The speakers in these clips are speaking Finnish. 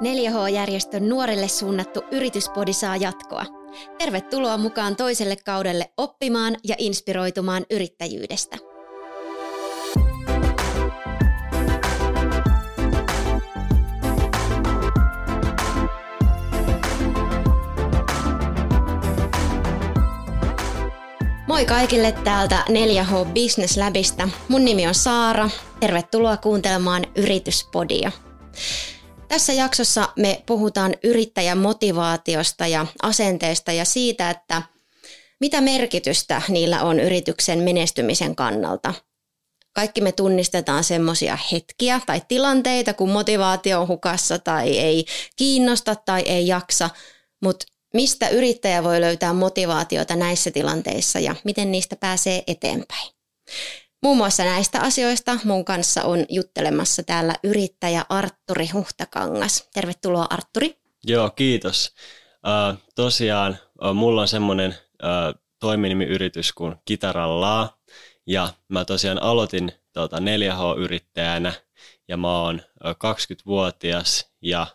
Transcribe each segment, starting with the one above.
4H-järjestön nuorille suunnattu yrityspodi saa jatkoa. Tervetuloa mukaan toiselle kaudelle oppimaan ja inspiroitumaan yrittäjyydestä. Moi kaikille täältä 4H Business Labista. Mun nimi on Saara. Tervetuloa kuuntelemaan Yrityspodia. Tässä jaksossa me puhutaan yrittäjän motivaatiosta ja asenteesta ja siitä, että mitä merkitystä niillä on yrityksen menestymisen kannalta. Kaikki me tunnistetaan semmoisia hetkiä tai tilanteita, kun motivaatio on hukassa tai ei kiinnosta tai ei jaksa, mutta mistä yrittäjä voi löytää motivaatiota näissä tilanteissa ja miten niistä pääsee eteenpäin. Muun muassa näistä asioista mun kanssa on juttelemassa täällä yrittäjä Artturi Huhtakangas. Tervetuloa Artturi. Joo, kiitos. Uh, tosiaan uh, mulla on semmoinen uh, toiminimiyritys kuin Kitarallaa ja mä tosiaan aloitin tuota 4H-yrittäjänä ja mä oon uh, 20-vuotias ja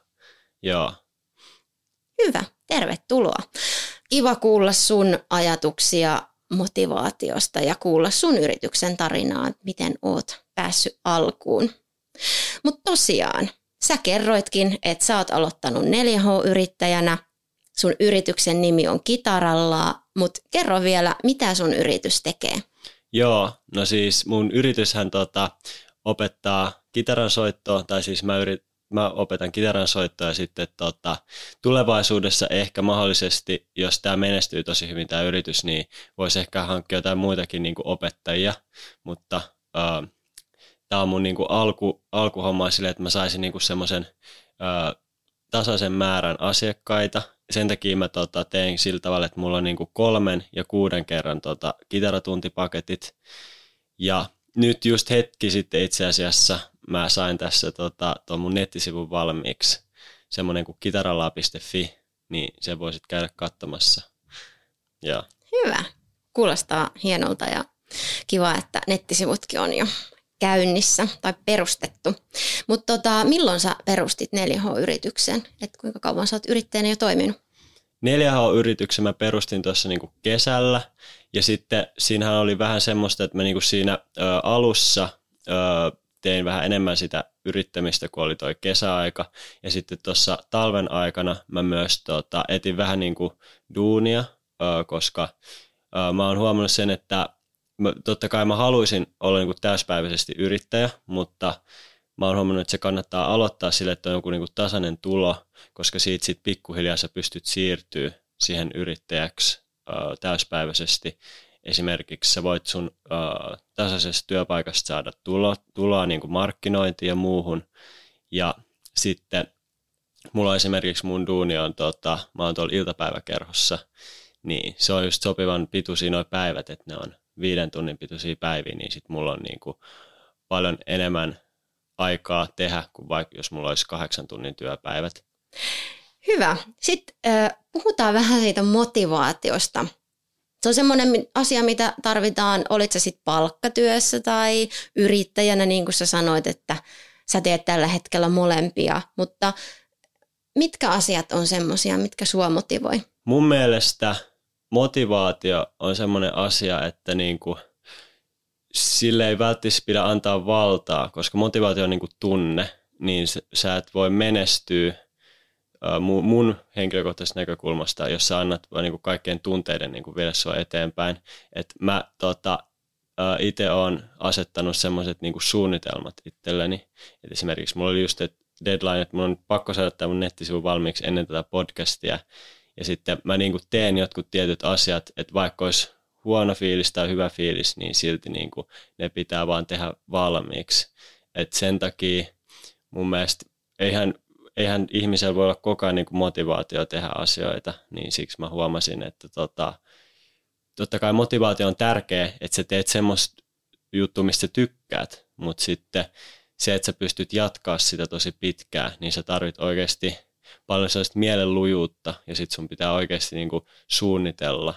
joo. Hyvä, tervetuloa. Kiva kuulla sun ajatuksia motivaatiosta ja kuulla sun yrityksen tarinaa, miten oot päässyt alkuun. Mutta tosiaan, sä kerroitkin, että sä oot aloittanut 4H-yrittäjänä, sun yrityksen nimi on Kitarallaa, mutta kerro vielä, mitä sun yritys tekee? Joo, no siis mun yrityshän tota, opettaa kitaran soittoa, tai siis mä yrit, mä opetan kitaran soittoa ja sitten tota, tulevaisuudessa ehkä mahdollisesti, jos tämä menestyy tosi hyvin tämä yritys, niin voisi ehkä hankkia jotain muitakin niin opettajia, mutta äh, tämä on mun niin kuin alku, alkuhomma silleen, että mä saisin niin semmoisen äh, tasaisen määrän asiakkaita. Sen takia mä tota, tein sillä tavalla, että mulla on niin kuin kolmen ja kuuden kerran tota, kitaratuntipaketit. Ja nyt just hetki sitten itse asiassa mä sain tässä tota, tuon mun nettisivun valmiiksi, semmoinen kuin kitaralaa.fi, niin se voisit käydä katsomassa. Ja. Hyvä. Kuulostaa hienolta ja kiva, että nettisivutkin on jo käynnissä tai perustettu. Mutta tota, milloin sä perustit 4H-yrityksen? Et kuinka kauan sä oot yrittäjänä jo toiminut? 4H-yrityksen mä perustin tuossa niinku kesällä ja sitten siinähän oli vähän semmoista, että mä niinku siinä ö, alussa ö, tein vähän enemmän sitä yrittämistä, kun oli toi kesäaika. Ja sitten tuossa talven aikana mä myös tota, etin vähän niin kuin duunia, koska mä oon huomannut sen, että totta kai mä haluaisin olla niin kuin täyspäiväisesti yrittäjä, mutta mä oon huomannut, että se kannattaa aloittaa sille, että on joku niin kuin tasainen tulo, koska siitä sitten pikkuhiljaa sä pystyt siirtyä siihen yrittäjäksi täyspäiväisesti esimerkiksi sä voit sun uh, tasaisesta työpaikasta saada tulo, tuloa niin kuin markkinointiin ja muuhun. Ja sitten mulla esimerkiksi mun duuni on, tota, mä oon tuolla iltapäiväkerhossa, niin se on just sopivan pituisia noin päivät, että ne on viiden tunnin pituisia päiviä, niin sit mulla on niin kuin paljon enemmän aikaa tehdä kuin vaikka jos mulla olisi kahdeksan tunnin työpäivät. Hyvä. Sitten äh, puhutaan vähän siitä motivaatiosta se on semmoinen asia, mitä tarvitaan, olit sä sitten palkkatyössä tai yrittäjänä, niin kuin sä sanoit, että sä teet tällä hetkellä molempia, mutta mitkä asiat on semmoisia, mitkä sua motivoi? Mun mielestä motivaatio on semmoinen asia, että niinku, sille ei välttämättä pidä antaa valtaa, koska motivaatio on niinku tunne, niin sä et voi menestyä – mun henkilökohtaisesta näkökulmasta, jos sä annat niin kuin kaikkien tunteiden niin kuin viedä sua eteenpäin. Et mä tota, itse olen asettanut semmoiset niin suunnitelmat itselleni. Et esimerkiksi mulla oli just deadline, että mun on pakko saada tämä mun nettisivu valmiiksi ennen tätä podcastia. Ja sitten mä niin kuin teen jotkut tietyt asiat, että vaikka olisi huono fiilis tai hyvä fiilis, niin silti niin kuin ne pitää vaan tehdä valmiiksi. Et sen takia mun mielestä eihän eihän ihmisellä voi olla koko ajan niin kuin motivaatio tehdä asioita, niin siksi mä huomasin, että tota, totta kai motivaatio on tärkeä, että sä teet semmoista juttu, mistä tykkäät, mutta sitten se, että sä pystyt jatkaa sitä tosi pitkään, niin sä tarvit oikeasti paljon sellaista mielenlujuutta ja sit sun pitää oikeasti niin kuin suunnitella,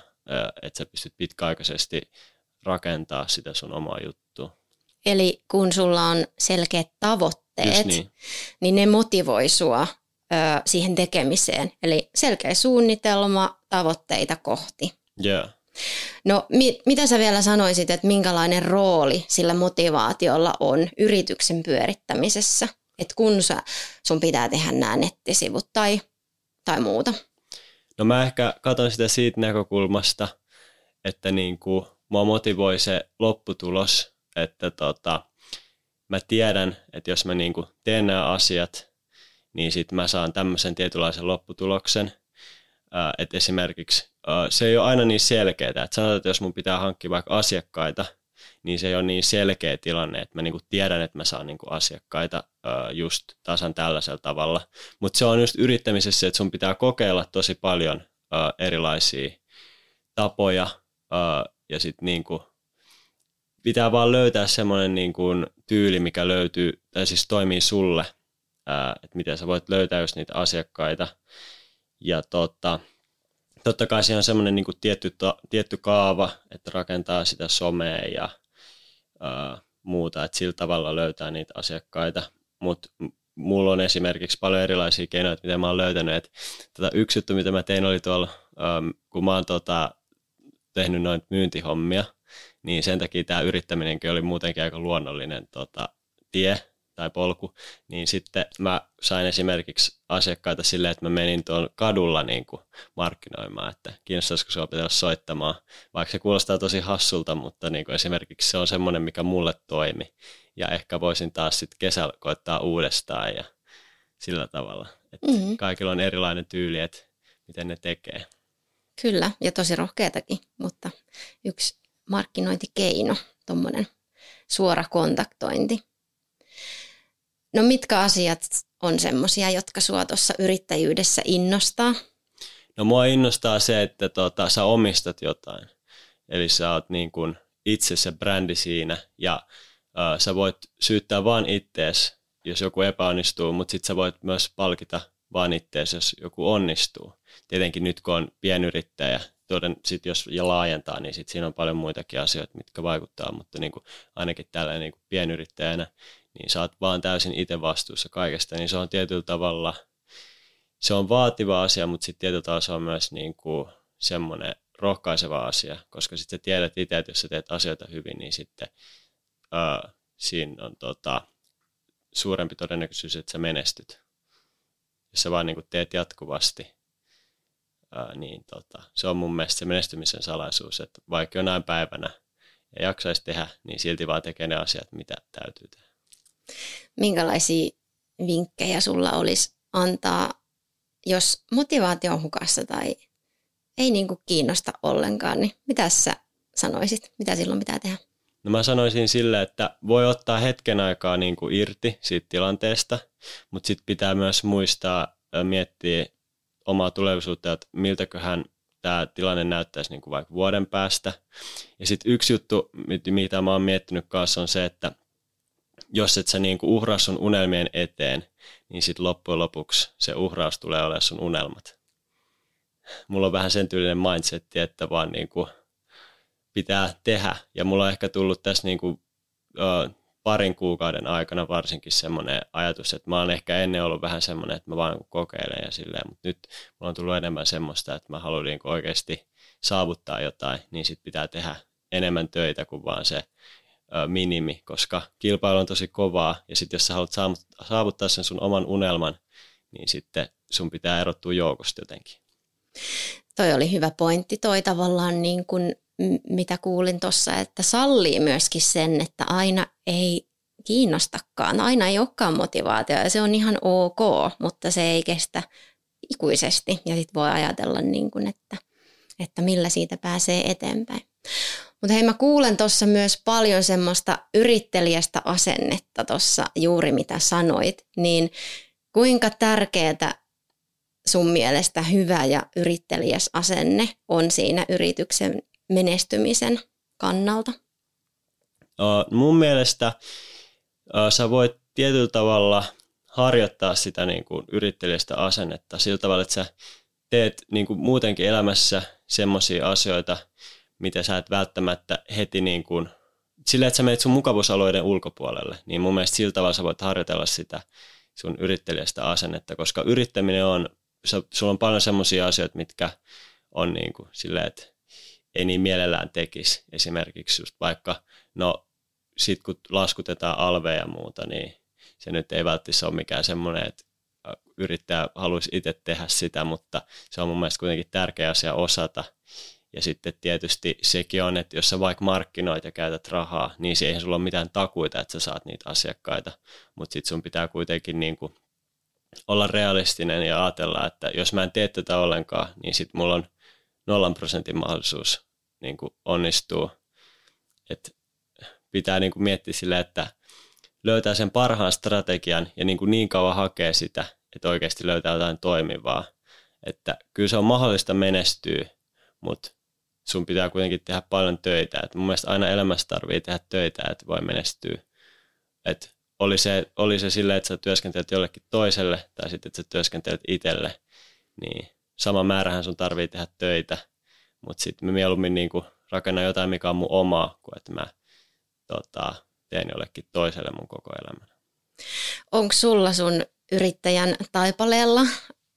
että sä pystyt pitkäaikaisesti rakentaa sitä sun omaa juttua. Eli kun sulla on selkeät tavoitteet, niin. niin ne motivoi sua siihen tekemiseen. Eli selkeä suunnitelma tavoitteita kohti. Yeah. No mi- mitä sä vielä sanoisit, että minkälainen rooli sillä motivaatiolla on yrityksen pyörittämisessä? Että kun sä, sun pitää tehdä nämä nettisivut tai, tai muuta. No mä ehkä katson sitä siitä näkökulmasta, että niin kuin mua motivoi se lopputulos, että tota, mä tiedän, että jos mä niin kuin teen nämä asiat, niin sitten mä saan tämmöisen tietynlaisen lopputuloksen. Että esimerkiksi se ei ole aina niin selkeää, että sanotaan, että jos mun pitää hankkia vaikka asiakkaita, niin se ei ole niin selkeä tilanne, että mä niinku tiedän, että mä saan niinku asiakkaita just tasan tällaisella tavalla. Mutta se on just yrittämisessä, että sun pitää kokeilla tosi paljon erilaisia tapoja ja sitten niinku pitää vaan löytää semmoinen niinku tyyli, mikä löytyy, tai siis toimii sulle, että miten sä voit löytää just niitä asiakkaita. Ja tota, totta kai siinä on semmoinen niin tietty, ta, tietty kaava, että rakentaa sitä somea ja ää, muuta, että sillä tavalla löytää niitä asiakkaita. Mutta mulla on esimerkiksi paljon erilaisia keinoja, miten mä oon löytänyt. Et, tota, yksi juttu, mitä mä tein, oli tuolla, ää, kun mä oon tota, tehnyt noin myyntihommia, niin sen takia tämä yrittäminenkin oli muutenkin aika luonnollinen tota, tie, tai polku, niin sitten mä sain esimerkiksi asiakkaita silleen, että mä menin tuon kadulla niin kuin markkinoimaan, että kiinnostaisiko se opetella soittamaan, vaikka se kuulostaa tosi hassulta, mutta niin kuin esimerkiksi se on semmoinen, mikä mulle toimi, ja ehkä voisin taas sitten kesällä koittaa uudestaan ja sillä tavalla, että mm-hmm. kaikilla on erilainen tyyli, että miten ne tekee. Kyllä, ja tosi rohkeatakin, mutta yksi markkinointikeino, tuommoinen suora kontaktointi. No mitkä asiat on semmoisia, jotka sua tuossa yrittäjyydessä innostaa? No mua innostaa se, että tota, sä omistat jotain. Eli sä oot niin kuin itse se brändi siinä ja äh, sä voit syyttää vaan ittees, jos joku epäonnistuu, mutta sit sä voit myös palkita vaan ittees, jos joku onnistuu. Tietenkin nyt kun on pienyrittäjä, toden, sit jos ja laajentaa, niin sit siinä on paljon muitakin asioita, mitkä vaikuttaa, mutta niin kuin, ainakin tällainen niin kuin pienyrittäjänä, niin sä oot vaan täysin itse vastuussa kaikesta, niin se on tietyllä tavalla, se on vaativa asia, mutta sitten tietyllä tavalla se on myös niin kuin semmoinen rohkaiseva asia, koska sitten sä tiedät itse, että jos sä teet asioita hyvin, niin sitten ää, siinä on tota, suurempi todennäköisyys, että sä menestyt. Jos sä vaan niin kuin teet jatkuvasti, ää, niin tota, se on mun mielestä se menestymisen salaisuus, että vaikka jonain päivänä ei jaksaisi tehdä, niin silti vaan tekee ne asiat, mitä täytyy tehdä. Minkälaisia vinkkejä sulla olisi antaa, jos motivaatio on hukassa tai ei niin kuin kiinnosta ollenkaan, niin mitä sä sanoisit? Mitä silloin pitää tehdä? No mä sanoisin sille, että voi ottaa hetken aikaa niin kuin irti siitä tilanteesta, mutta sitten pitää myös muistaa miettiä omaa tulevaisuutta, että miltäköhän tämä tilanne näyttäisi niin kuin vaikka vuoden päästä. Ja sitten yksi juttu, mitä mä oon miettinyt kanssa, on se, että jos et sä niin kuin uhraa sun unelmien eteen, niin sitten loppujen lopuksi se uhraus tulee olemaan sun unelmat. Mulla on vähän sen tyylinen mindsetti, että vaan niin kuin pitää tehdä. Ja mulla on ehkä tullut tässä niin kuin, uh, parin kuukauden aikana varsinkin semmoinen ajatus, että mä oon ehkä ennen ollut vähän semmoinen, että mä vaan kokeilen ja silleen, mutta nyt mulla on tullut enemmän semmoista, että mä haluan niin oikeasti saavuttaa jotain, niin sit pitää tehdä enemmän töitä kuin vaan se minimi, koska kilpailu on tosi kovaa ja sitten jos sä haluat saavuttaa sen sun oman unelman, niin sitten sun pitää erottua joukosta jotenkin. Toi oli hyvä pointti, toi tavallaan niin kuin, mitä kuulin tuossa, että sallii myöskin sen, että aina ei kiinnostakaan, aina ei olekaan motivaatio ja se on ihan ok, mutta se ei kestä ikuisesti. Ja sitten voi ajatella, niin kuin, että, että millä siitä pääsee eteenpäin. Mutta hei, mä kuulen tuossa myös paljon semmoista yrittelijästä asennetta tuossa juuri mitä sanoit, niin kuinka tärkeää sun mielestä hyvä ja yrittelijäs asenne on siinä yrityksen menestymisen kannalta? Uh, mun mielestä uh, sä voit tietyllä tavalla harjoittaa sitä niin kuin yrittelijästä asennetta sillä tavalla, että sä teet niin kuin muutenkin elämässä semmoisia asioita, mitä sä et välttämättä heti niin kuin, sillä että sä menet sun mukavuusalueiden ulkopuolelle, niin mun mielestä sillä tavalla sä voit harjoitella sitä sun yrittelijästä asennetta, koska yrittäminen on, sulla on paljon semmoisia asioita, mitkä on niin kuin silleen, että ei niin mielellään tekisi. Esimerkiksi just vaikka, no sit kun laskutetaan alveja ja muuta, niin se nyt ei välttämättä ole mikään semmoinen, että yrittäjä haluaisi itse tehdä sitä, mutta se on mun mielestä kuitenkin tärkeä asia osata. Ja sitten tietysti sekin on, että jos sä vaikka markkinoit ja käytät rahaa, niin siihen sulla on mitään takuita, että sä saat niitä asiakkaita. Mutta sitten sun pitää kuitenkin niin kuin olla realistinen ja ajatella, että jos mä en tee tätä ollenkaan, niin sitten mulla on nollan prosentin mahdollisuus niin kuin onnistuu. Et pitää niin kuin miettiä sille, että löytää sen parhaan strategian ja niin, kuin niin kauan hakee sitä, että oikeasti löytää jotain toimivaa. Että kyllä se on mahdollista menestyä, mutta sun pitää kuitenkin tehdä paljon töitä. Et mun mielestä aina elämässä tarvii tehdä töitä, että voi menestyä. Et oli, se, oli se silleen, että sä työskentelet jollekin toiselle tai sitten, että sä työskentelet itselle, niin sama määrähän sun tarvii tehdä töitä, mutta sitten mä mieluummin niinku rakennan jotain, mikä on mun omaa, kuin että mä tota, teen jollekin toiselle mun koko elämän. Onko sulla sun yrittäjän taipaleella,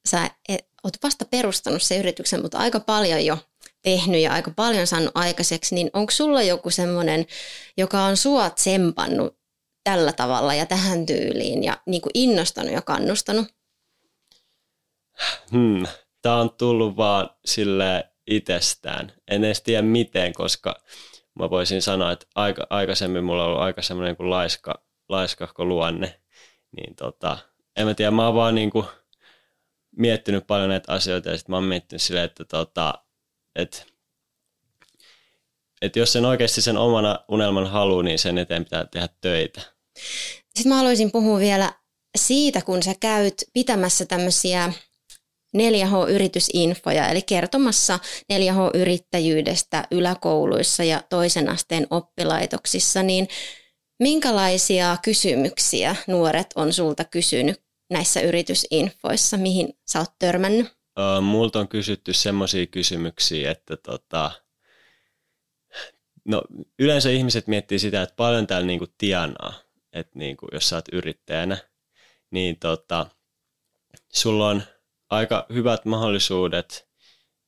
sä et, oot vasta perustanut se yrityksen, mutta aika paljon jo tehnyt ja aika paljon saanut aikaiseksi, niin onko sulla joku semmoinen, joka on sua tsempannut tällä tavalla ja tähän tyyliin ja niin kuin innostanut ja kannustanut? Hmm. Tämä on tullut vaan sille itsestään. En edes tiedä miten, koska mä voisin sanoa, että aika, aikaisemmin mulla on ollut aika semmoinen kuin laiska, laiskahko luonne. Niin tota, en mä tiedä, mä oon vaan niin kuin miettinyt paljon näitä asioita ja sitten mä oon miettinyt silleen, että tota, et, et jos sen oikeasti sen omana unelman haluaa, niin sen eteen pitää tehdä töitä. Sitten mä haluaisin puhua vielä siitä, kun sä käyt pitämässä tämmöisiä 4H-yritysinfoja, eli kertomassa 4H-yrittäjyydestä yläkouluissa ja toisen asteen oppilaitoksissa, niin minkälaisia kysymyksiä nuoret on sulta kysynyt näissä yritysinfoissa, mihin sä oot törmännyt? multa on kysytty semmoisia kysymyksiä, että tota, no, yleensä ihmiset miettii sitä, että paljon täällä niinku tienaa, että niinku, jos sä oot yrittäjänä, niin tota, sulla on aika hyvät mahdollisuudet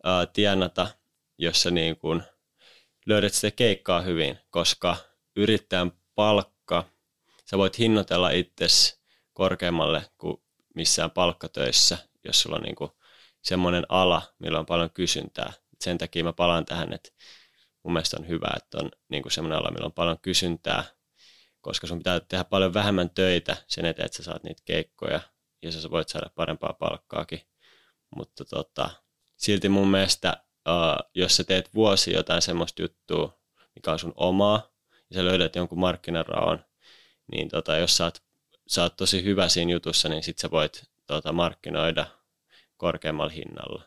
ää, tienata, jos sä niin kuin löydät sitä keikkaa hyvin, koska yrittäjän palkka, sä voit hinnoitella itsesi korkeammalle kuin missään palkkatöissä, jos sulla on niin kuin semmoinen ala, millä on paljon kysyntää. Sen takia mä palaan tähän, että mun mielestä on hyvä, että on niin kuin semmoinen ala, millä on paljon kysyntää, koska sun pitää tehdä paljon vähemmän töitä sen eteen, että sä saat niitä keikkoja ja sä voit saada parempaa palkkaakin. Mutta tota, silti mun mielestä, uh, jos sä teet vuosi jotain semmoista juttua, mikä on sun omaa, ja sä löydät jonkun markkinaraon, niin tota, jos sä oot, sä oot tosi hyvä siinä jutussa, niin sit sä voit tota, markkinoida korkeammalla hinnalla.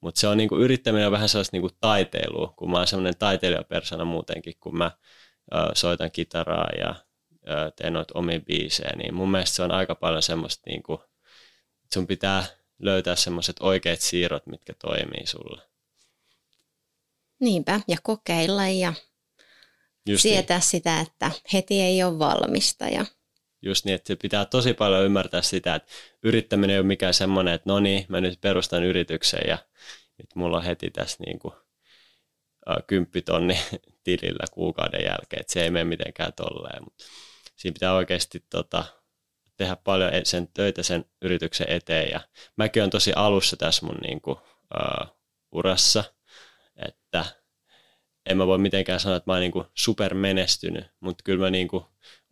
Mutta se on niinku, yrittäminen on vähän sellaista niinku taiteilua, kun mä oon semmoinen taiteilijapersona muutenkin, kun mä ö, soitan kitaraa ja teen noita omia biisejä, niin mun mielestä se on aika paljon semmoista, niinku, sun pitää löytää semmoiset oikeat siirrot, mitkä toimii sulle. Niinpä, ja kokeilla ja Just sietää niin. sitä, että heti ei ole valmista. Ja... Just niin, että pitää tosi paljon ymmärtää sitä, että yrittäminen ei ole mikään semmoinen, että no niin, mä nyt perustan yrityksen ja nyt mulla on heti tässä niin kuin, kymppitonni tilillä kuukauden jälkeen, että se ei mene mitenkään tolleen, mutta siinä pitää oikeasti tota, tehdä paljon e- sen töitä sen yrityksen eteen. Ja mäkin on tosi alussa tässä mun niin kuin, uh, urassa, että en mä voi mitenkään sanoa, että mä oon niin supermenestynyt, mutta kyllä mä niin kuin,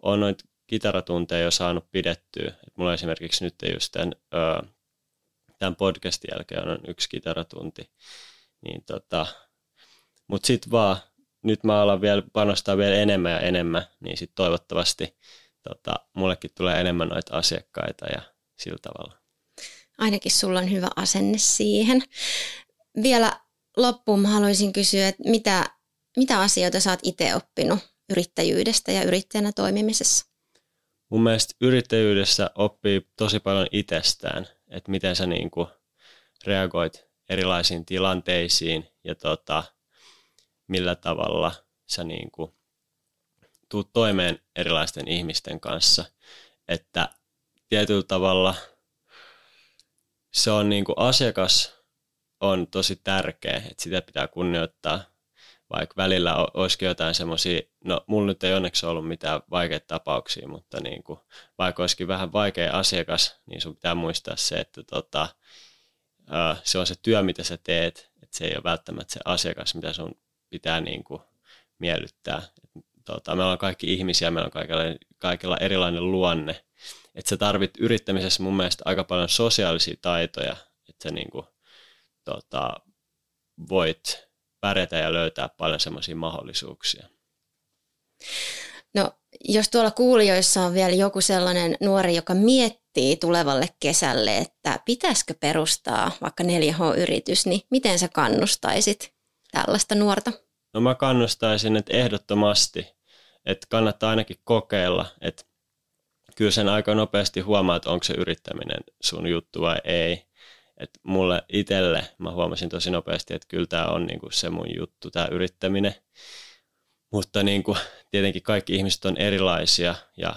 oon noita kitaratunteja jo saanut pidettyä. Et mulla esimerkiksi nyt just tämän, uh, tämän podcastin jälkeen on yksi kitaratunti. Niin tota, mutta sitten vaan, nyt mä alan vielä panostaa vielä enemmän ja enemmän, niin sitten toivottavasti tota, mullekin tulee enemmän noita asiakkaita ja sillä tavalla. Ainakin sulla on hyvä asenne siihen. Vielä loppuun mä haluaisin kysyä, että mitä, mitä asioita sä oot itse oppinut yrittäjyydestä ja yrittäjänä toimimisessa? Mun mielestä yrittäjyydessä oppii tosi paljon itsestään, että miten sä niin kuin reagoit erilaisiin tilanteisiin ja tota, millä tavalla sä niin kuin tuu toimeen erilaisten ihmisten kanssa. Että tietyllä tavalla se on niin kuin asiakas on tosi tärkeä, että sitä pitää kunnioittaa, vaikka välillä olisikin jotain semmoisia, no mulla nyt ei onneksi ollut mitään vaikeita tapauksia, mutta niin kuin, vaikka olisikin vähän vaikea asiakas, niin sun pitää muistaa se, että tota, se on se työ, mitä sä teet, että se ei ole välttämättä se asiakas, mitä sun pitää niin kuin miellyttää. Et, tota, me ollaan kaikki ihmisiä, meillä on kaikilla, kaikilla erilainen luonne. Että sä tarvit yrittämisessä mun mielestä aika paljon sosiaalisia taitoja, että sä niin kuin, tota, voit pärjätä ja löytää paljon semmoisia mahdollisuuksia. No, jos tuolla kuulijoissa on vielä joku sellainen nuori, joka miettii tulevalle kesälle, että pitäisikö perustaa vaikka 4H-yritys, niin miten sä kannustaisit tällaista nuorta? No mä kannustaisin, että ehdottomasti, että kannattaa ainakin kokeilla, että kyllä sen aika nopeasti huomaa, että onko se yrittäminen sun juttu vai ei. Et mulle itselle mä huomasin tosi nopeasti, että kyllä tämä on niinku se mun juttu, tämä yrittäminen. Mutta niinku, tietenkin kaikki ihmiset on erilaisia ja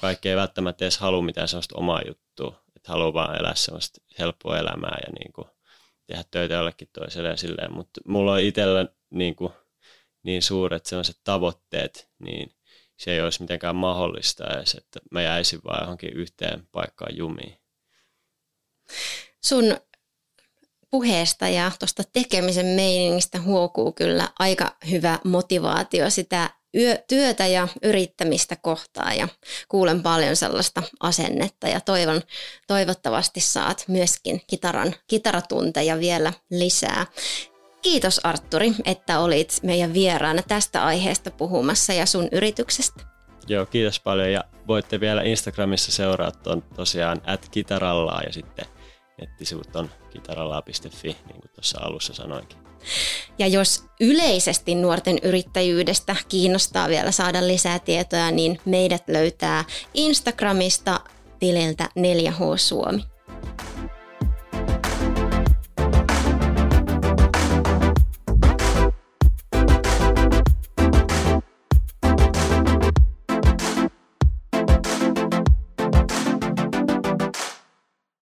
kaikki ei välttämättä edes halua mitään sellaista omaa juttua. Että haluaa vaan elää sellaista helppoa elämää ja niinku, tehdä töitä jollekin toiselle ja silleen. Mutta mulla on itsellä niinku, niin suuret sellaiset tavoitteet, niin se ei olisi mitenkään mahdollista edes, että mä jäisin vaan johonkin yhteen paikkaan jumiin. Sun puheesta ja tuosta tekemisen meiningistä huokuu kyllä aika hyvä motivaatio sitä yö, työtä ja yrittämistä kohtaa ja kuulen paljon sellaista asennetta ja toivon, toivottavasti saat myöskin kitaran, kitaratunteja vielä lisää. Kiitos Arturi, että olit meidän vieraana tästä aiheesta puhumassa ja sun yrityksestä. Joo, kiitos paljon ja voitte vielä Instagramissa seuraa on tosiaan at kitarallaa ja sitten nettisivut on kitarallaa.fi, niin kuin tuossa alussa sanoinkin. Ja jos yleisesti nuorten yrittäjyydestä kiinnostaa vielä saada lisää tietoja, niin meidät löytää Instagramista tililtä 4H Suomi.